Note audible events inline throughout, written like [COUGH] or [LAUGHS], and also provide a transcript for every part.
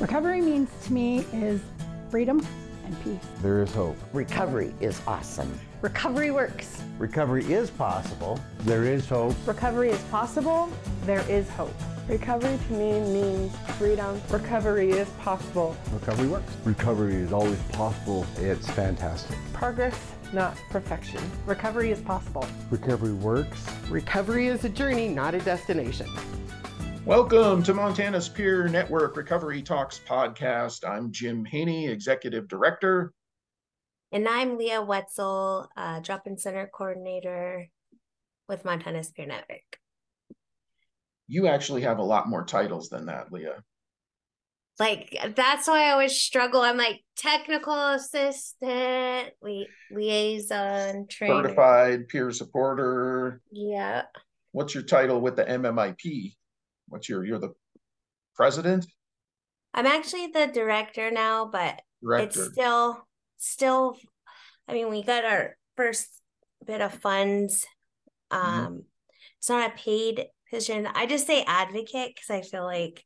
Recovery means to me is freedom and peace. There is hope. Recovery is awesome. Recovery works. Recovery is possible. There is hope. Recovery is possible. There is hope. Recovery to me means freedom. Recovery is possible. Recovery works. Recovery is always possible. It's fantastic. Progress, not perfection. Recovery is possible. Recovery works. Recovery is a journey, not a destination. Welcome to Montana's Peer Network Recovery Talks podcast. I'm Jim Haney, Executive Director. And I'm Lea Wetzel, uh, Drop In Center Coordinator with Montana's Peer Network. You actually have a lot more titles than that, Lea. Like, that's why I always struggle. I'm like technical assistant, li- liaison, trainer. Certified peer supporter. Yeah. What's your title with the MMIP? What's your, you're the president? I'm actually the director now, but Director. it's still, still, I mean, we got our first bit of funds. Um, It's not a paid position. I just say advocate because I feel like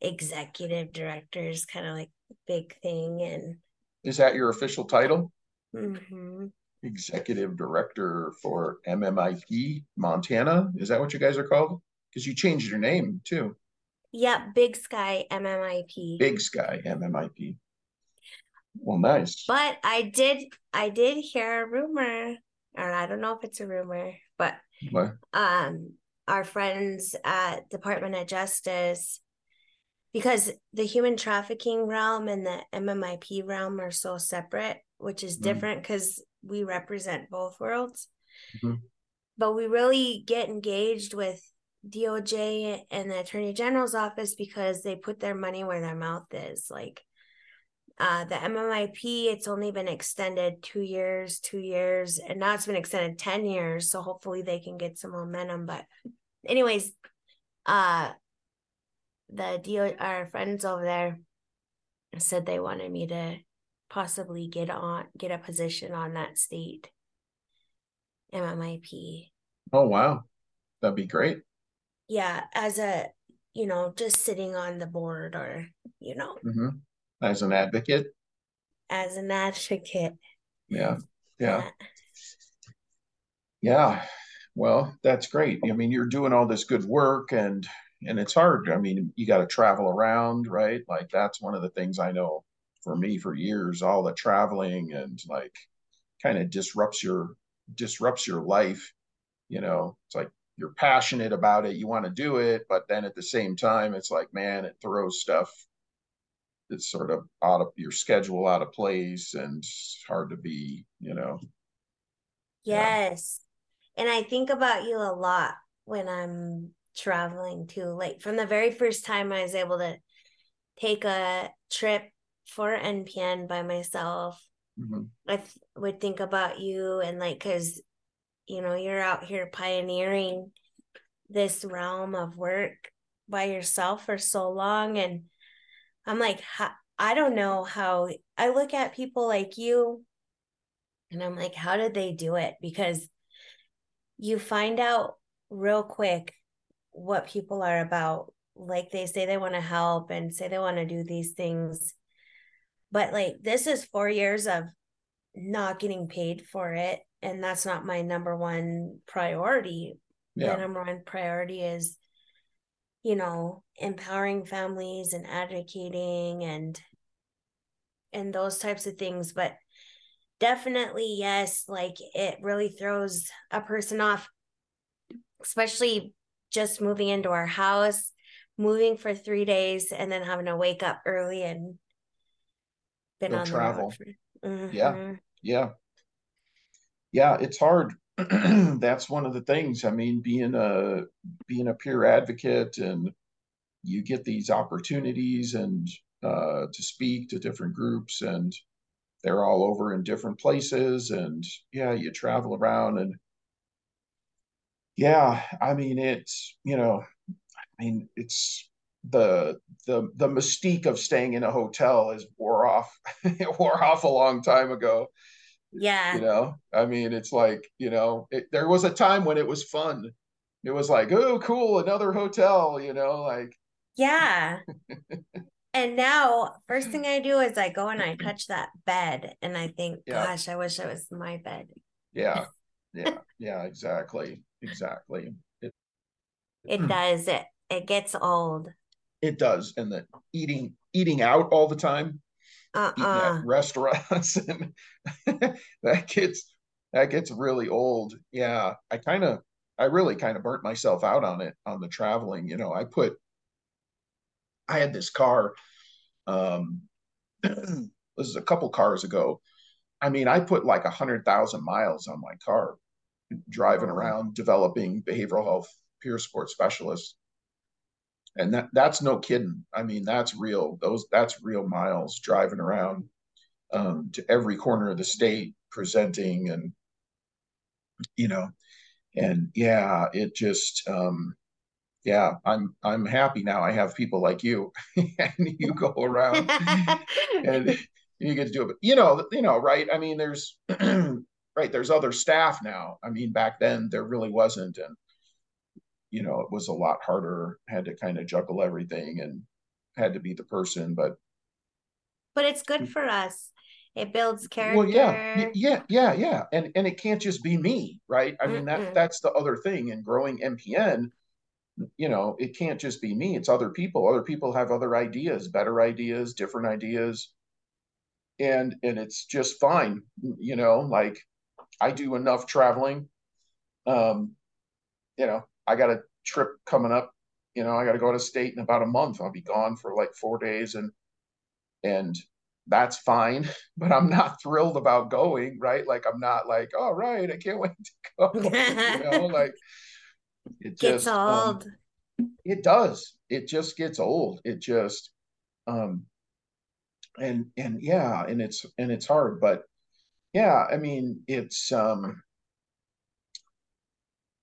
executive director is kind of like big thing. And Is that your official title? mhm. Executive Director for MMIP Montana? Is that what you guys are called? Because you changed your name too. yeah, Big Sky MMIP. Big Sky MMIP. Well, nice. But I did, I did hear a rumor, or I don't know if it's a rumor, but What? um our friends at Department of Justice because the human trafficking realm and the MMIP realm are so separate, which is Mhm. different because we represent both worlds. Mhm. But we really get engaged with DOJ and the Attorney General's office because they put their money where their mouth is. Like uh the MMIP, it's only been extended two years, two years, and now it's been extended 10 years. So hopefully they can get some momentum. But anyways, uh the DO, our friends over there said they wanted me to possibly get on get a position on that state MMIP. Oh, wow. That'd be great. Yeah, as a you know, just sitting on the board or, you know, hmm As an advocate. as an advocate. Yeah. Yeah. Yeah. Well, that's great. I mean, you're doing all this good work and and it's hard. I mean, you got to travel around, right? Like that's one of the things I know for me for years, all the traveling and like kind of disrupts your disrupts your life. You know, it's like you're passionate about it, you want to do it, but then at the same time, it's like, man, it throws stuff that's sort of out of your schedule, out of place, and it's hard to be, you know. Yeah. Yes. And I think about you a lot when I'm traveling too. Like from the very first time I was able to take a trip for MPN by myself, Mhm. I th- would think about you and like, cause you know, you're out here pioneering this realm of work by yourself for so long. And I'm like, I don't know how I look at people like you and I'm like, how did they do it? Because you find out real quick what people are about. Like they say they want to help and say they want to do these things. But like this is four years of not getting paid for it. And that's not my number one priority. Yeah. My number one priority is, you know, empowering families and advocating and and those types of things. But definitely yes like it really throws a person off especially just moving into our house moving for three days and then having to wake up early and been Go on travel. the road for, Yeah. Mm-hmm. Yeah. Yeah, it's hard. [CLEARS THROAT] That's one of the things. I mean, being a being a peer advocate and you get these opportunities and uh to speak to different groups and they're all over in different places and yeah, you travel around and yeah, I mean it's, you know, I mean it's the the the mystique of staying in a hotel is wore off. [LAUGHS] It wore off a long time ago. Yeah You know, I mean, it's like, you know, it, there was a time when it was fun. It was like, oh, cool, another hotel, you know, like, yeah [LAUGHS] And now, first thing [CLEARS THROAT] I do is I go and I touch that bed, and I think, Yeah. gosh, I wish it was my bed. Yeah. [LAUGHS] Yeah. Yeah. Exactly. Exactly. It, It [CLEARS THROAT] does. It it gets old. it does. And the eating, eating out all the time, Uh uh at restaurants [LAUGHS] and [LAUGHS] that gets, that gets really old. Yeah. I kind of, I really kind of burnt myself out on it, on the traveling. You know, I put, I had this car, um, [CLEARS THROAT] this is a couple cars ago. I mean, I put like a hundred thousand miles on my car, driving around, developing behavioral health peer support specialists. And that that's no kidding. I mean, that's real. Those that's real miles driving around um, to every corner of the state, presenting and you know, and yeah, it just um, yeah, I'm I'm happy now. I have people like you, [LAUGHS] and you go around [LAUGHS] and you get to do it. But you know, you know, right? I mean, there's [CLEARS THROAT] right, there's other staff now. I mean, back then there really wasn't, and you know, it was a lot harder. Had to kind of juggle everything and had to be the person. But but it's good for us. It builds character. well, yeah, yeah, yeah, yeah, and and it can't just be me, right? I mean, Mm-mm. that that's the other thing in growing MPN. You know, it can't just be me. It's other people. Other people have other ideas, better ideas, different ideas, and and it's just fine. You know, like I do enough traveling. Um, you know, I got a trip coming up. You know, I got to go to state in about a month. I'll be gone for like four days, and and that's fine. [LAUGHS] But I'm not thrilled about going. Right? Like I'm not like, all right, I can't [LAUGHS] wait to go. [LAUGHS] you know, like it gets just um, old. it does. It just gets old. It just um and and yeah, and it's and it's hard, but yeah, I mean, it's um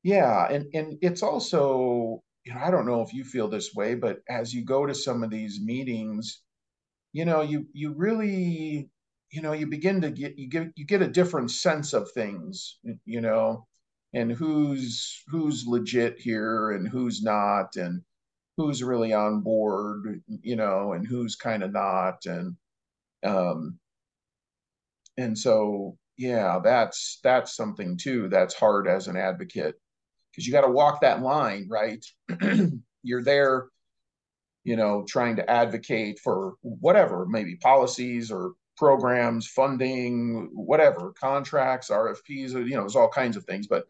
yeah, and and it's also, you know, I don't know if you feel this way, but as you go to some of these meetings, you know, you you really, you know, you begin to get you get you get a different sense of things, you know, and who's who's legit here and who's not, and who's really on board, you know, and who's kind of not, and um, and so yeah, that's that's something too that's hard as an advocate because you got to walk that line, right? [CLEARS THROAT] You're there, you know, trying to advocate for whatever, maybe policies or programs, funding, whatever, contracts, RFPs, you know, there's all kinds of things, but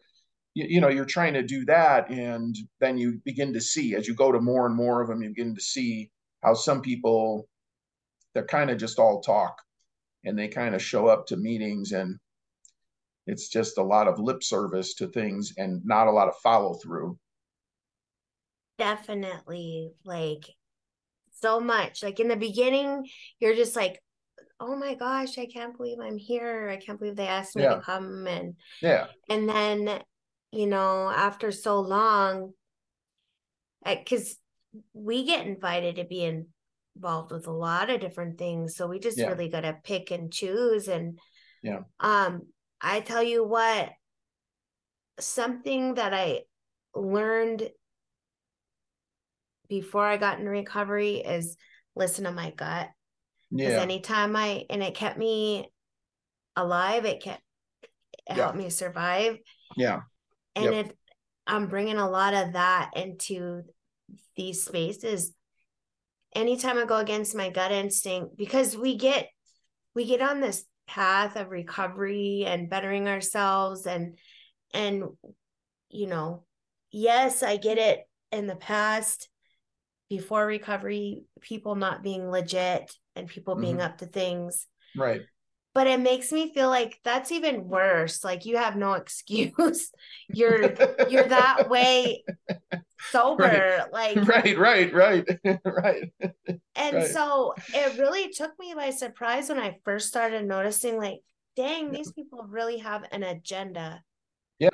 you, you know, you're trying to do that, and then you begin to see as you go to more and more of them, you begin to see how some people they're kind of just all talk and they kind of show up to meetings and it's just a lot of lip service to things and not a lot of follow through. Definitely. Like so much. Like in the beginning, you're just like, oh my gosh, I can't believe I'm here. I can't believe they asked me Yeah. to come and Yeah. and then you know after so long because we get invited to be involved with a lot of different things so we just Yeah. really got to pick and choose and Yeah. um i tell you what something that i learned before i got in recovery is listen to my gut because Yeah. anytime i and it kept me alive it kept it Yeah. helped me survive Yeah. and Yep. it i'm bringing a lot of that into these spaces anytime i go against my gut instinct because we get we get on this path of recovery and bettering ourselves and and you know yes i get it in the past before recovery people not being legit and people being Mhm. up to things Right. But it makes me feel like that's even worse like you have no [LAUGHS] excuse you're you're that way [LAUGHS] sober like [LAUGHS] right, right, right, right. and right. so it really took me by surprise when i first started noticing like dang these people really have an agenda Yeah.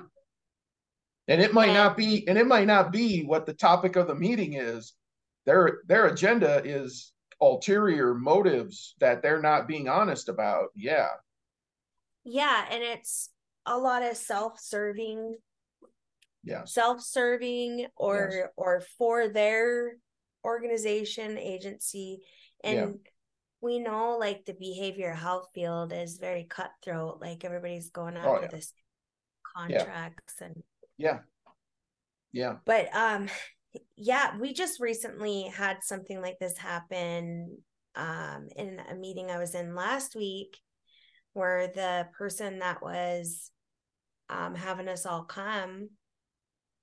And it might And- not be, and it might not be what the topic of the meeting is. Their their agenda is ulterior motives that they're not being honest about. Yeah. yeah and it's a lot of self-serving Yeah. self-serving or or for their organization, agency, and Yeah. we know like the behavior health field is very cutthroat. Like everybody's going Oh, after yeah. this contracts and Yeah. Yeah. but um [LAUGHS] yeah we just recently had something like this happen um in a meeting i was in last week where the person that was um having us all come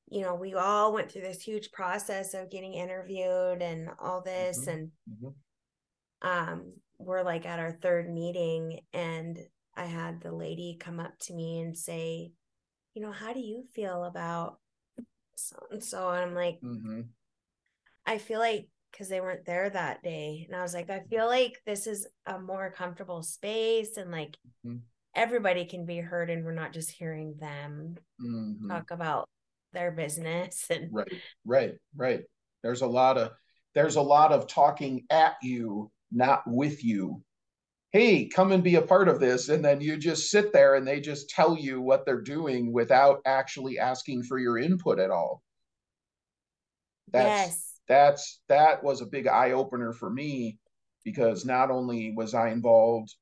you know we all went through this huge process of getting interviewed and all this Mhm. and Mhm. um we're like at our third meeting and i had the lady come up to me and say you know how do you feel about and so i'm like Mhm. i feel like because they weren't there that day and i was like i feel like this is a more comfortable space and like Mhm. everybody can be heard and we're not just hearing them Mhm. talk about their business [LAUGHS] and Right, right, right. There's a lot of there's a lot of talking at you, not with you. Hey, come and be a part of this, and then you just sit there and they just tell you what they're doing without actually asking for your input at all. That's yes that's that was a big eye opener for me because not only was I involved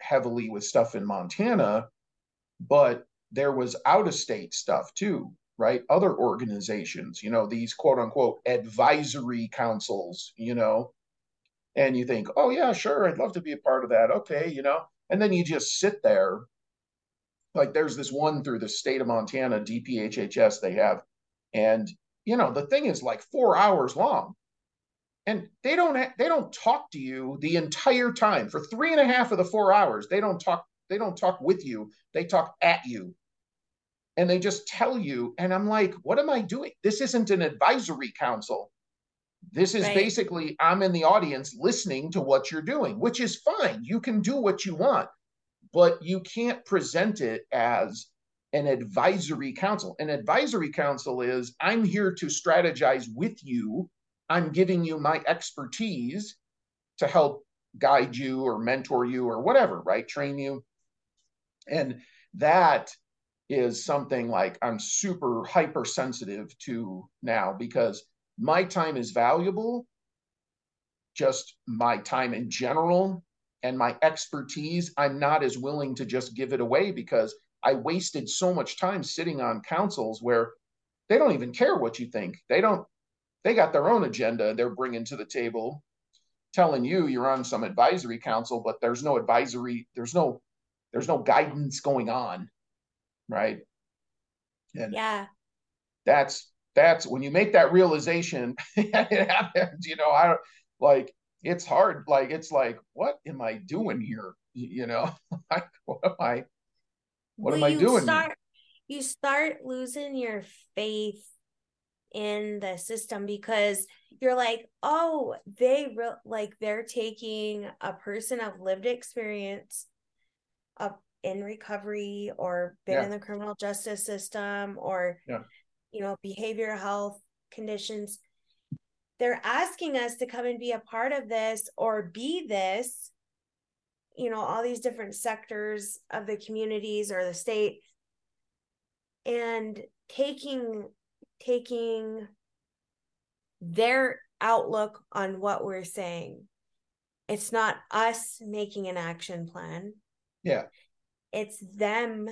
heavily with stuff in Montana, but there was out of state stuff too, right? Other organizations, you know, these quote unquote advisory councils, you know, and you think, oh, yeah, sure, I'd love to be a part of that. Okay, you know, and then you just sit there. Like there's this one through the state of Montana, DPHHS, they have, and you know, the thing is like four hours long. And they don't ha- they don't talk to you the entire time for three and a half of the four hours. They don't talk they don't talk with you. They talk at you and they just tell you and i'm like what am i doing this isn't an advisory council this is Right. basically i'm in the audience listening to what you're doing which is fine. You can do what you want but you can't present it as an advisory council. An advisory council is i'm here to strategize with you. I'm giving you my expertise to help guide you or mentor you or whatever right? Train you. And that is something like I'm super hypersensitive to now because my time is valuable, just my time in general and my expertise. I'm not as willing to just give it away because I wasted so much time sitting on councils where they don't even care what you think. They don't, they got their own agenda they're bringing to the table, telling you you're on some advisory council, but there's no advisory, there's no, there's no guidance going on right and yeah that's that's when you make that realization [LAUGHS] it happens you know i don't like it's hard like it's like what am i doing here you know [LAUGHS] like what am i what am i you doing start you start losing your faith in the system because you're like oh they re- like they're taking a person of lived experience up in recovery or been Yeah. in the criminal justice system or Yeah. You know behavioral health conditions they're asking us to come and be a part of this or be this you know all these different sectors of the communities or the state. And taking taking their outlook on what we're saying. It's not us making an action plan. Yeah. It's them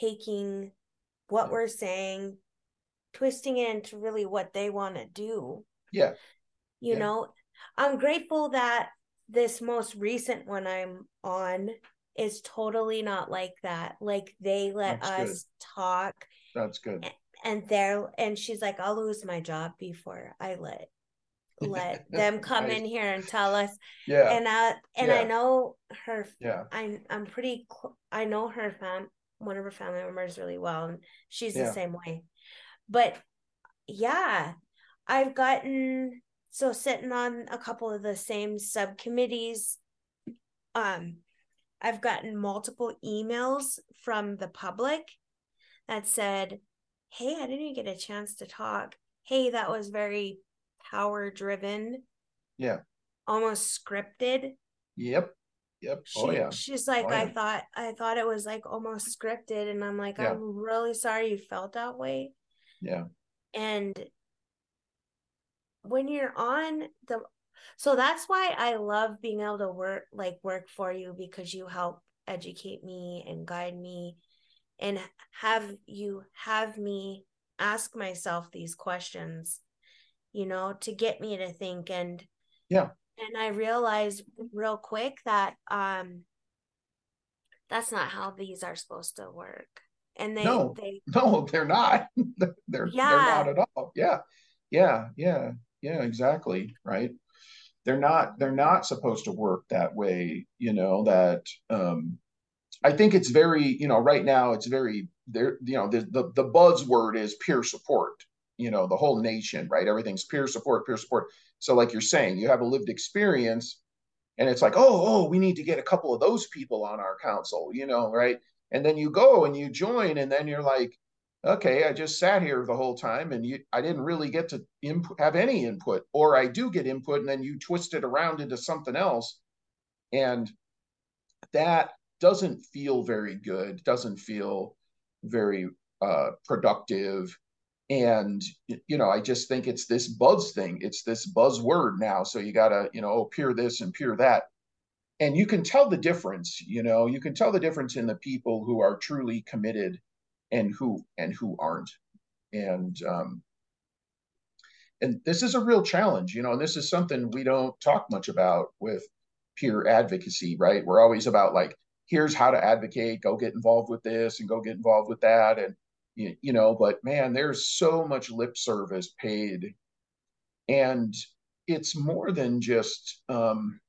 taking what we're saying twisting it into really what they want to do. Yeah. You Yeah. know i'm grateful that this most recent one i'm on is totally not like that. Like they let That's good. us talk that's good. and they're and she's like i'll lose my job before i let let [LAUGHS] them come in here and tell us. Yeah. And i and i know her yeah. I'm i'm pretty i know her fam one of her family members really well and she's Yeah. the same way but yeah i've gotten so sitting on a couple of the same subcommittees um i've gotten multiple emails from the public that said hey i didn't even get a chance to talk. Hey that was very power driven. Yeah. Almost scripted. Yep. Yep. She, oh yeah. she's like Oh, i thought i thought it was like almost scripted. And i'm like Yeah. i'm really sorry you felt that way yeah. And when you're on the so that's why I love being able to work like work for you because you help educate me and guide me and have you have me ask myself these questions you know to get me to think. And yeah. and I realized real quick that um that's not how these are supposed to work and they no they [LAUGHS] no they're not. [LAUGHS] They're Yeah. they're not at all. Yeah. Yeah yeah yeah exactly right? They're not they're not supposed to work that way you know that um i think it's very you know right now it's very there you know the, the the buzzword is peer support you know the whole nation right? Everything's peer support peer support. So like you're saying you have a lived experience and it's like oh oh we need to get a couple of those people on our council you know right and then you go and you join and then you're like okay i just sat here the whole time and you i didn't really get to have any input or i do get input and then you twist it around into something else. And that doesn't feel very good doesn't feel very uh, productive. And you know i just think it's this buzz thing it's this buzzword now. So you gotta you know oh peer this and peer that and you can tell the difference you know you can tell the difference in the people who are truly committed and who and who aren't. And um and this is a real challenge you know and this is something we don't talk much about with peer advocacy right? We're always about like here's how to advocate go get involved with this and go get involved with that. And you, know but man there's so much lip service paid. And it's more than just um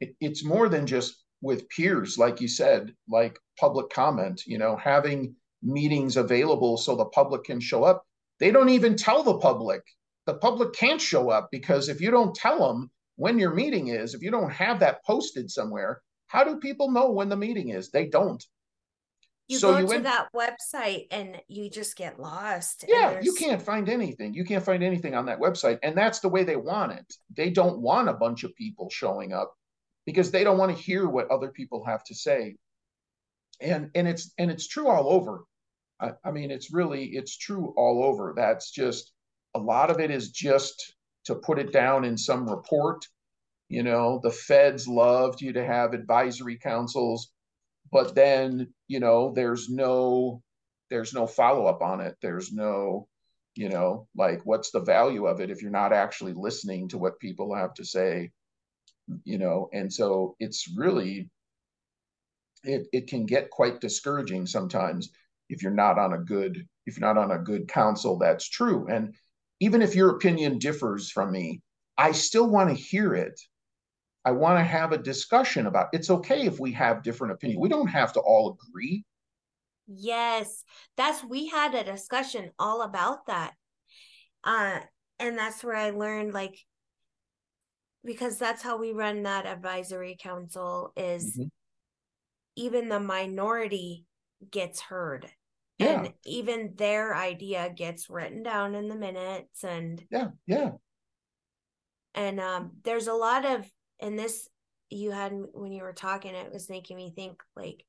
it, it's more than just with peers like you said like public comment you know having meetings available so the public can show up they don't even tell the public the public can't show up because if you don't tell them when your meeting is if you don't have that posted somewhere how do people know when the meeting is they don't you So go you to that website and you just get lost Yeah, you can't find anything. You can't find anything on that website. And that's the way they want it. They don't want a bunch of people showing up because they don't want to hear what other people have to say. And and it's and it's true all over. I, I mean, it's really it's true all over. That's just a lot of it is just to put it down in some report. You know, the feds loved you to have advisory councils, but then, you know, there's no there's no follow up on it. There's no, you know, like what's the value of it if you're not actually listening to what people have to say, you know? And so it's really, it, it can get quite discouraging sometimes if you're not on a good, if you're not on a good council, that's true. And even if your opinion differs from me, I still want to hear it. I want to have a discussion about it's okay if we have different opinion We don't have to all agree. Yes, that's we had a discussion all about that. Uh and that's where I learned like because that's how we run that advisory council is Mhm. even the minority gets heard. Yeah. And even their idea gets written down in the minutes and Yeah, yeah. and um there's a lot of and this you had when you were talking it was making me think like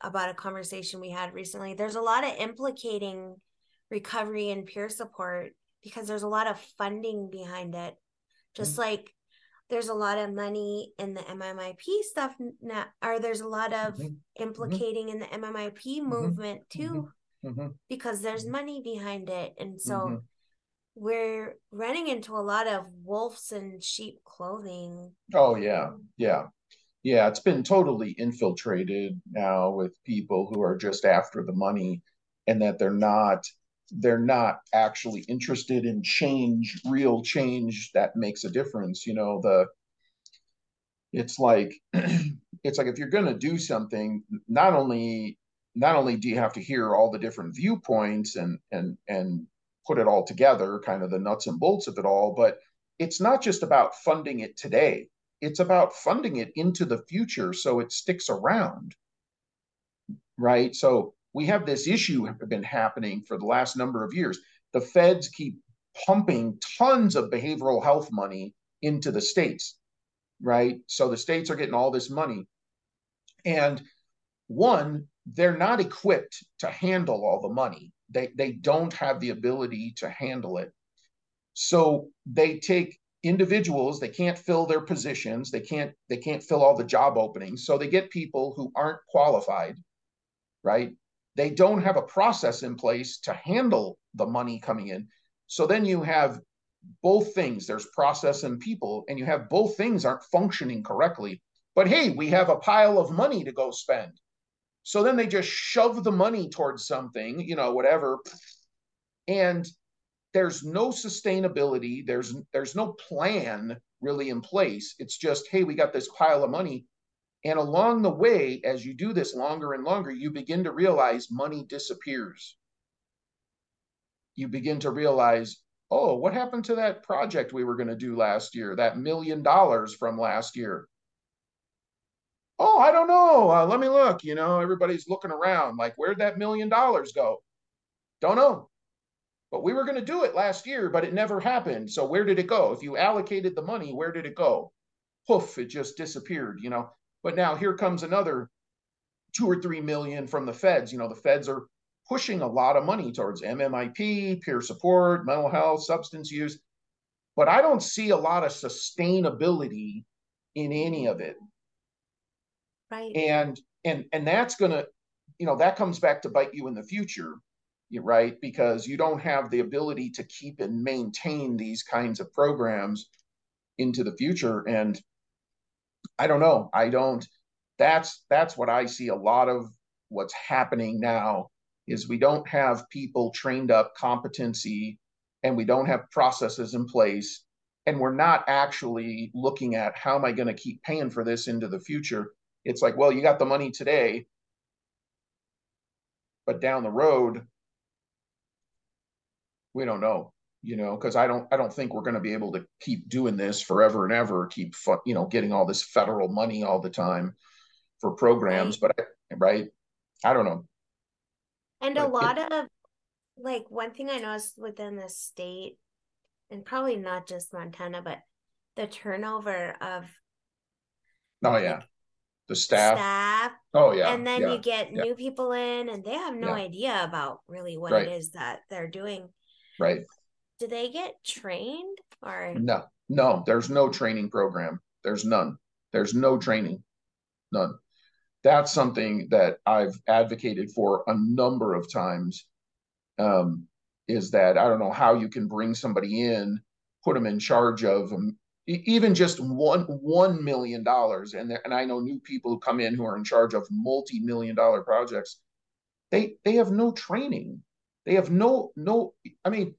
about a conversation we had recently there's a lot of implicating recovery and peer support because there's a lot of funding behind it just like there's a lot of money in the mmip stuff now or there's a lot of Mhm, implicating in the mmip Mm-hmm. movement too mhm, because there's money behind it. And so we're running into a lot of wolves in sheep clothing. Oh yeah, yeah, yeah. It's been totally infiltrated now with people who are just after the money, and that they're not they're not actually interested in change, real change that makes a difference. You know, the it's like [CLEARS THROAT] it's like if you're going to do something, not only not only do you have to hear all the different viewpoints and and and put it all together, kind of the nuts and bolts of it all, but it's not just about funding it today. It's about funding it into the future so it sticks around. Right? So we have this issue been happening for the last number of years. The feds keep pumping tons of behavioral health money into the states, right? So the states are getting all this money. And one, they're not equipped to handle all the money. They they don't have the ability to handle it. So they take individuals, they can't fill their positions, they can't they can't fill all the job openings. So they get people who aren't qualified, right? They don't have a process in place to handle the money coming in. So then you have both things. There's process and people and you have both things aren't functioning correctly. But hey we have a pile of money to go spend. So then they just shove the money towards something you know whatever. And there's no sustainability. There's there's no plan really in place. It's just hey we got this pile of money and along the way as you do this longer and longer you begin to realize money disappears you begin to realize oh what happened to that project we were going to do last year that million dollars from last year oh i don't know uh, let me look you know everybody's looking around like where'd that million dollars go don't know but we were going to do it last year, but it never happened. So where did it go? If you allocated the money, where did it go? Poof, it just disappeared, you know. But now here comes another two or three million from the feds. You know, the feds are pushing a lot of money towards MMIP, peer support, mental health, substance use. But I don't see a lot of sustainability in any of it. Right. And and and that's gonna, you know, that comes back to bite you in the future right? Because you don't have the ability to keep and maintain these kinds of programs into the future. And I don't know. I don't. That's that's what I see. A lot of what's happening now is we don't have people trained up competency, and we don't have processes in place, and we're not actually looking at how am I going to keep paying for this into the future. It's like, well, you got the money today, but down the road, we don't know you know because i don't i don't think we're going to be able to keep doing this forever and ever keep you know getting all this federal money all the time for programs but I, right i don't know and but a lot it, of like one thing i noticed within the state and probably not just montana but the turnover of oh yeah the staff staff oh yeah and then yeah, you get yeah. new people in and they have no yeah. idea about really what right. it is that they're doing Right. Do they get trained or no? No, there's no training program. There's none. There's no training. None. That's something that I've advocated for a number of times. Um, is that I don't know how you can bring somebody in, put them in charge of um, even just one one million dollars, and and I know new people who come in who are in charge of multi million dollar projects. They they have no training. They have no no. I mean,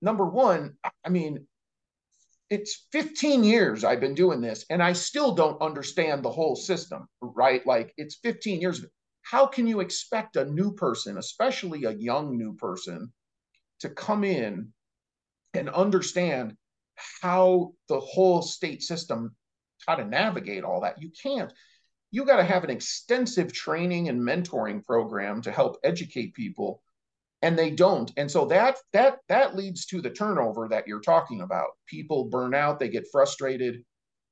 number one, I mean, it's 15 years I've been doing this, and I still don't understand the whole system. Right? Like it's 15 years. How can you expect a new person, especially a young new person, to come in and understand how the whole state system, how to navigate all that? You can't you got to have an extensive training and mentoring program to help educate people and they don't. And so that that that leads to the turnover that you're talking about. People burn out they get frustrated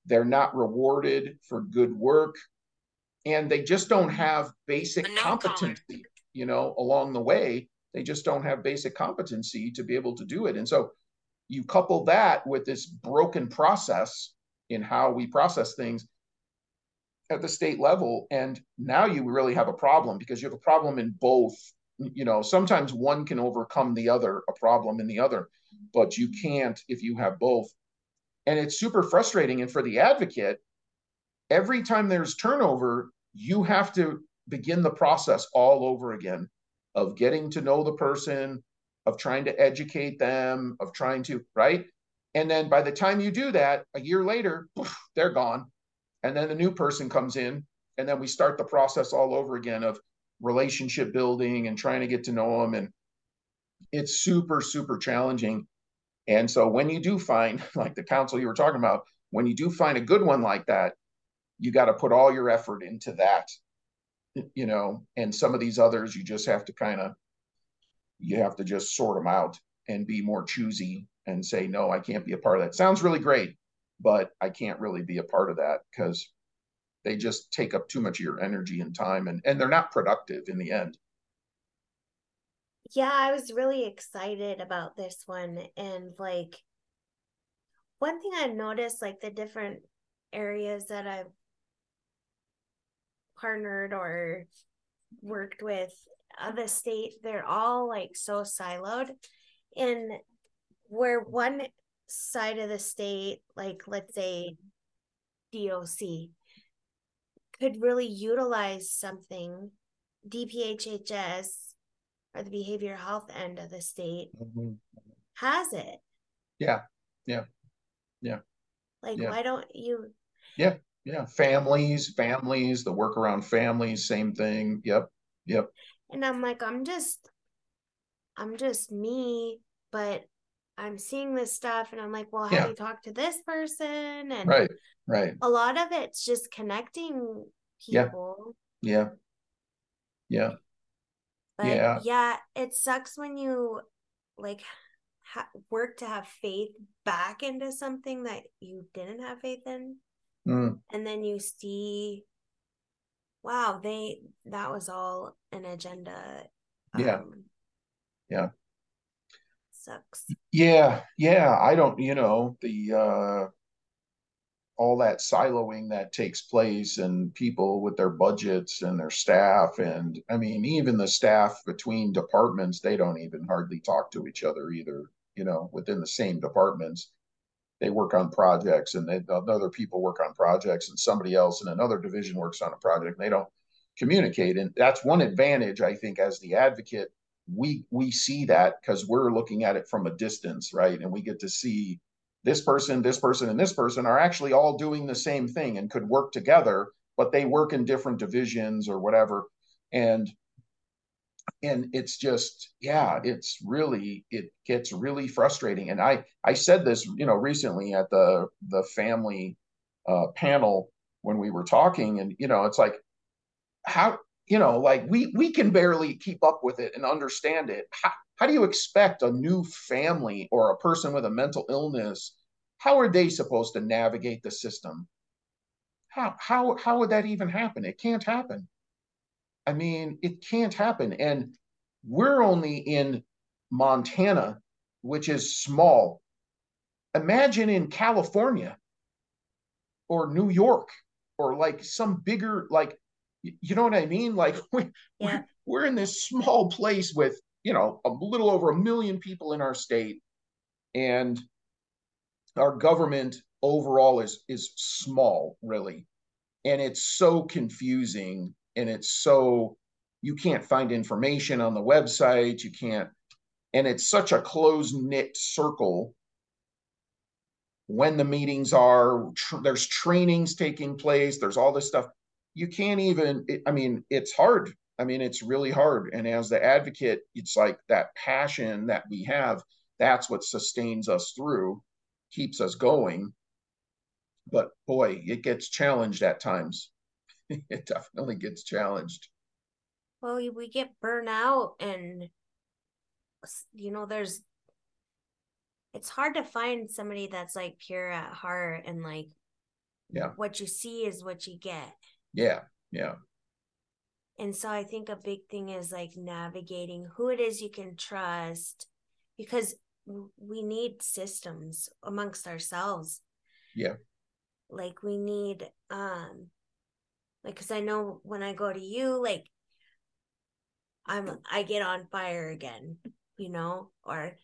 they're not rewarded for good work and they just don't have basic competency you know along the way. They just don't have basic competency to be able to do it. And so you couple that with this broken process in how we process things at the state level and now you really have a problem because you have a problem in both you know sometimes one can overcome the other a problem in the other but you can't if you have both. And it's super frustrating and for the advocate every time there's turnover you have to begin the process all over again of getting to know the person of trying to educate them of trying to right? And then by the time you do that a year later they're gone. And then the new person comes in and then we start the process all over again of relationship building and trying to get to know them and it's super super challenging. And so when you do find [LAUGHS] like the council you were talking about when you do find a good one like that you got to put all your effort into that you know and some of these others you just have to kind of you have to just sort them out and be more choosy and say no i can't be a part of that. Sounds really great but i can't really be a part of that because they just take up too much of your energy and time and, and they're not productive in the end yeah, I was really excited about this one. And like, one thing I noticed, like the different areas that I've partnered or worked with of the state, they're all like so siloed. And where one side of the state, like let's say DOC, could really utilize something, DPHHS or the behavioral health end of the state Mhm. has it. Yeah, yeah, yeah. Like, Yeah. why don't you? Yeah. Yeah, families, families, the work around families, same thing. Yep, yep. And I'm like, I'm just, I'm just me, but I'm seeing this stuff and I'm like, well, have Yeah. you talked to this person? And Right, right. a lot of it's just connecting people. Yeah, yeah, But Yeah. yeah, it sucks when you like ha- work to have faith back into something that you didn't have faith in. Mm, And then you see, wow, they, that was all an agenda. Yeah. Um, Yeah. Sucks. yeah, yeah. I don't, you know, the uh all that siloing that takes place and people with their budgets and their staff and I mean even the staff between departments they don't even hardly talk to each other either you know within the same departments they work on projects and they, other people work on projects and somebody else in another division works on a project and they don't communicate and that's one advantage I think as the advocate we we see that because we're looking at it from a distance right and we get to see this person, this person, and this person are actually all doing the same thing and could work together, but they work in different divisions or whatever. And and it's just, yeah, it's really, it gets really frustrating. And I I said this, you know, recently at the the family uh, panel when we were talking, and you know, it's like how you know, like we we can barely keep up with it and understand it. How, how do you expect a new family or a person with a mental illness? How are they supposed to navigate the system? How how how would that even happen? It can't happen. I mean, it can't happen. And we're only in Montana, which is small. Imagine in California or New York or like some bigger like you know what I mean? Like [LAUGHS] we, Yeah. we're, we're in this small place with, you know, a little over a million people in our state and our government overall is is small really. And it's so confusing and it's so you can't find information on the website, you can't and it's such a close knit circle when the meetings are tr- there's trainings taking place there's all this stuff you can't even it, i mean it's hard. I mean it's really hard. And as the advocate it's like that passion that we have that's what sustains us through keeps us going. But boy it gets challenged at times. [LAUGHS] It definitely gets challenged. Well, we- we get burnout and you know, there's it's hard to find somebody that's like pure at heart and like Yeah. what you see is what you get. Yeah yeah And so I think a big thing is like navigating who it is you can trust because we need systems amongst ourselves. Yeah. Like we need um like cuz I know when I go to you like I'm I get on fire again, you know, or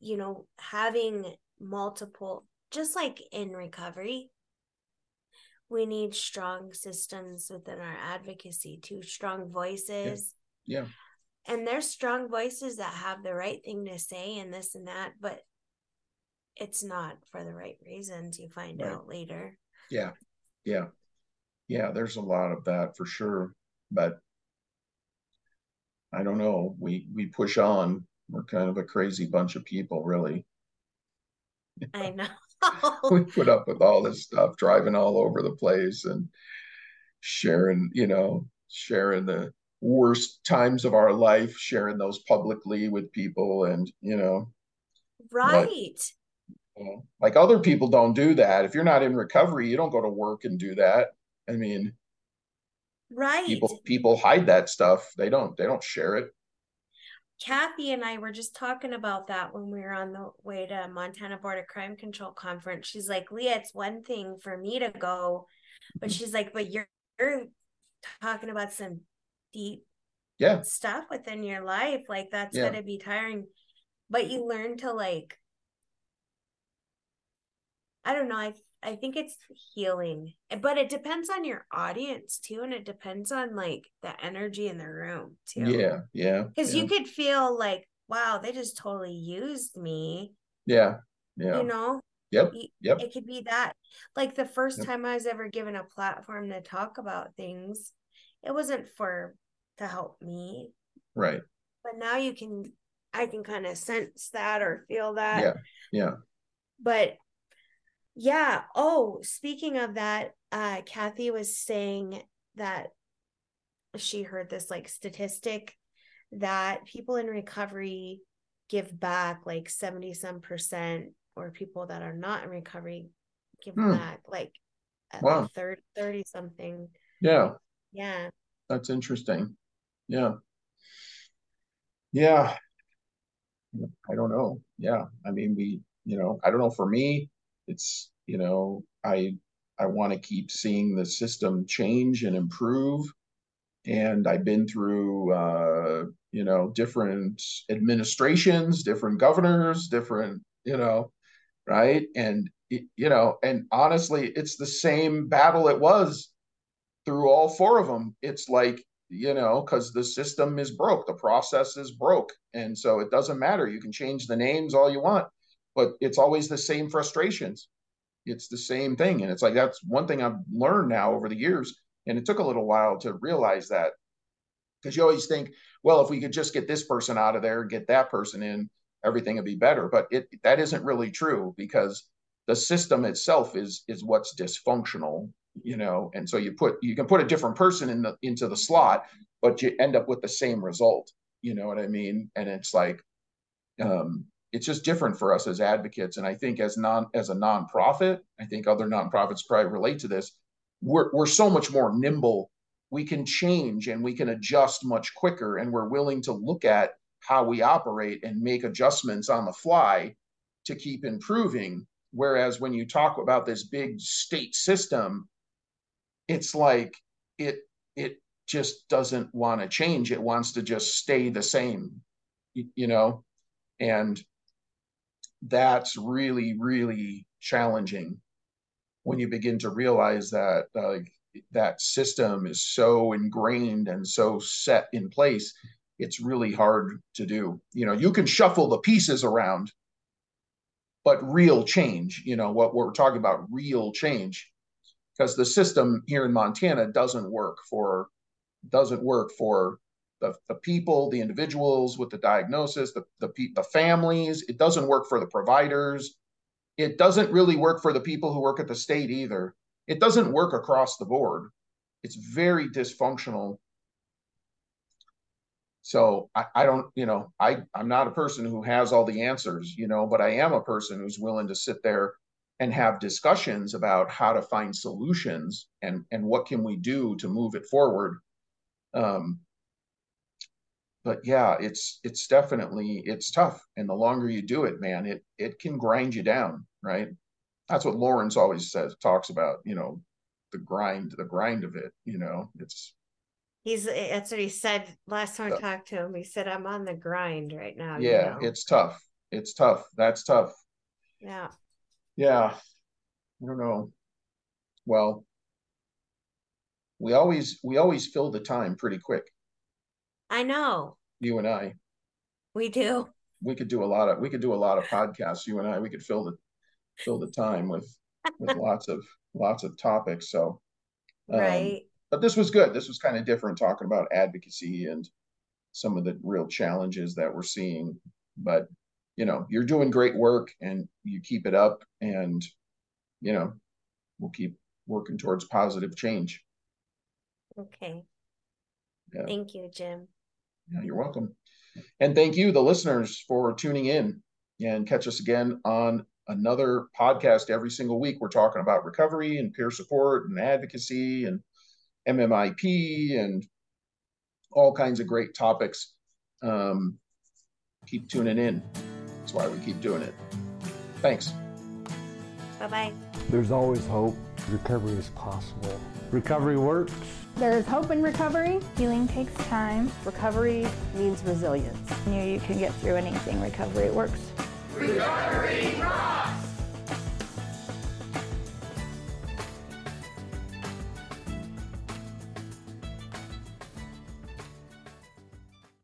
you know, having multiple just like in recovery we need strong systems within our advocacy too strong voices. Yeah. And there's strong voices that have the right thing to say and this and that but it's not for the right reasons you find Right. out later. Yeah. Yeah. Yeah there's a lot of that for sure but i don't know. We we push on. We're kind of a crazy bunch of people really. I know [LAUGHS] we put up with all this stuff driving all over the place and sharing you know sharing the worst times of our life sharing those publicly with people and you know. Right. you know, like other people don't do that. If you're not in recovery you don't go to work and do that. I mean right. people people hide that stuff. They don't they don't share it Kathy and I were just talking about that when we were on the way to Montana Board of Crime Control Conference. She's like, Lea, it's one thing for me to go, but mm-hmm. she's like, but you're, you're talking about some deep Yeah. stuff within your life. Like that's Yeah. gonna be tiring. But you learn to like I don't know, I I think it's healing. Eh, but it depends on your audience too, and it depends on like the energy in the room too. Yeah. Yeah. Because yeah. you could feel like, wow, they just totally used me. Yeah. Yeah. You know? Yep. Yep. It could be that. Like the first Yep. time I was ever given a platform to talk about things, it wasn't for to help me. Right. But now you can I can kind of sense that or feel that. Yeah. Yeah. But yeah. Oh, speaking of that, uh Kathy was saying that she heard this like statistic that people in recovery give back like 70 some percent or people that are not in recovery give Hmm. back like Wow. like 30, 30 something Yeah. yeah That's interesting. Yeah. Yeah. I don't know. Yeah. I mean, we, you know, I don't know. For me, it's, you know, I I want to keep seeing the system change and improve. And I've been through uh, you know, different administrations, different governors, different, you know, right? And you know, and honestly, it's the same battle it was through all four of them. It's like, you know, because the system is broke, the process is broke. And so it doesn't matter. You can change the names all you want, but it's always the same frustrations. It's the same thing. And it's like that's one thing I've learned now over the years. And it took a little while to realize that because you always think, well, if we could just get this person out of there, get that person in, everything would be better. But it that isn't really true because the system itself is is what's dysfunctional, you know. And so you put you can put a different person in the into the slot, but you end up with the same result. You know what I mean? And it's like um it's just different for us as advocates. And I think as non as a nonprofit, I think other nonprofits probably relate to this. We're we're so much more nimble we can change and we can adjust much quicker and we're willing to look at how we operate and make adjustments on the fly to keep improving whereas when you talk about this big state system it's like it it just doesn't want to change it wants to just stay the same you know and that's really really challenging when you begin to realize that uh, that system is so ingrained and so set in place it's really hard to do. You know you can shuffle the pieces around but real change you know what we're talking about real change because the system here in montana doesn't work for doesn't work for the, the people the individuals with the diagnosis the, the the families it doesn't work for the providers it doesn't really work for the people who work at the state either it doesn't work across the board. It's very dysfunctional. So I, I don't, you know, I, I'm not a person who has all the answers, you know, but I am a person who's willing to sit there and have discussions about how to find solutions and and what can we do to move it forward. Um, but yeah, it's it's definitely it's tough, and the longer you do it, man, it it can grind you down, right? that's what Lawrence always says, talks about, you know, the grind, the grind of it, you know, it's. he's eh, that's what he said last time I talked to him he said I'm on the grind right now Yeah, you know? it's tough. It's tough. That's tough. yeah Yeah. I don't know. Well, we always, we always fill the time pretty quick, I know you and I. we do We could do a lot of, we could do a lot of podcasts, you and I, we could fill the, fill the time with, with [LAUGHS] lots of, lots of topics, so. um, right but this was good. This was kind of different talking about advocacy and some of the real challenges that we're seeing. But you know, you're doing great work and you keep it up and you know, we'll keep working towards positive change. okay Yeah. thank you Jim Yeah, you're welcome. And thank you, the listeners, for tuning in and catch us again on another podcast every single week. We're talking about recovery and peer support and advocacy and MMIP and all kinds of great topics. Um, keep tuning in. That's why we keep doing it. Thanks. Bye bye. There's always hope. Recovery is possible. Recovery works. There is hope in recovery. Healing takes time. Recovery means resilience. You, you can get through anything. Recovery works. Recovery Rock!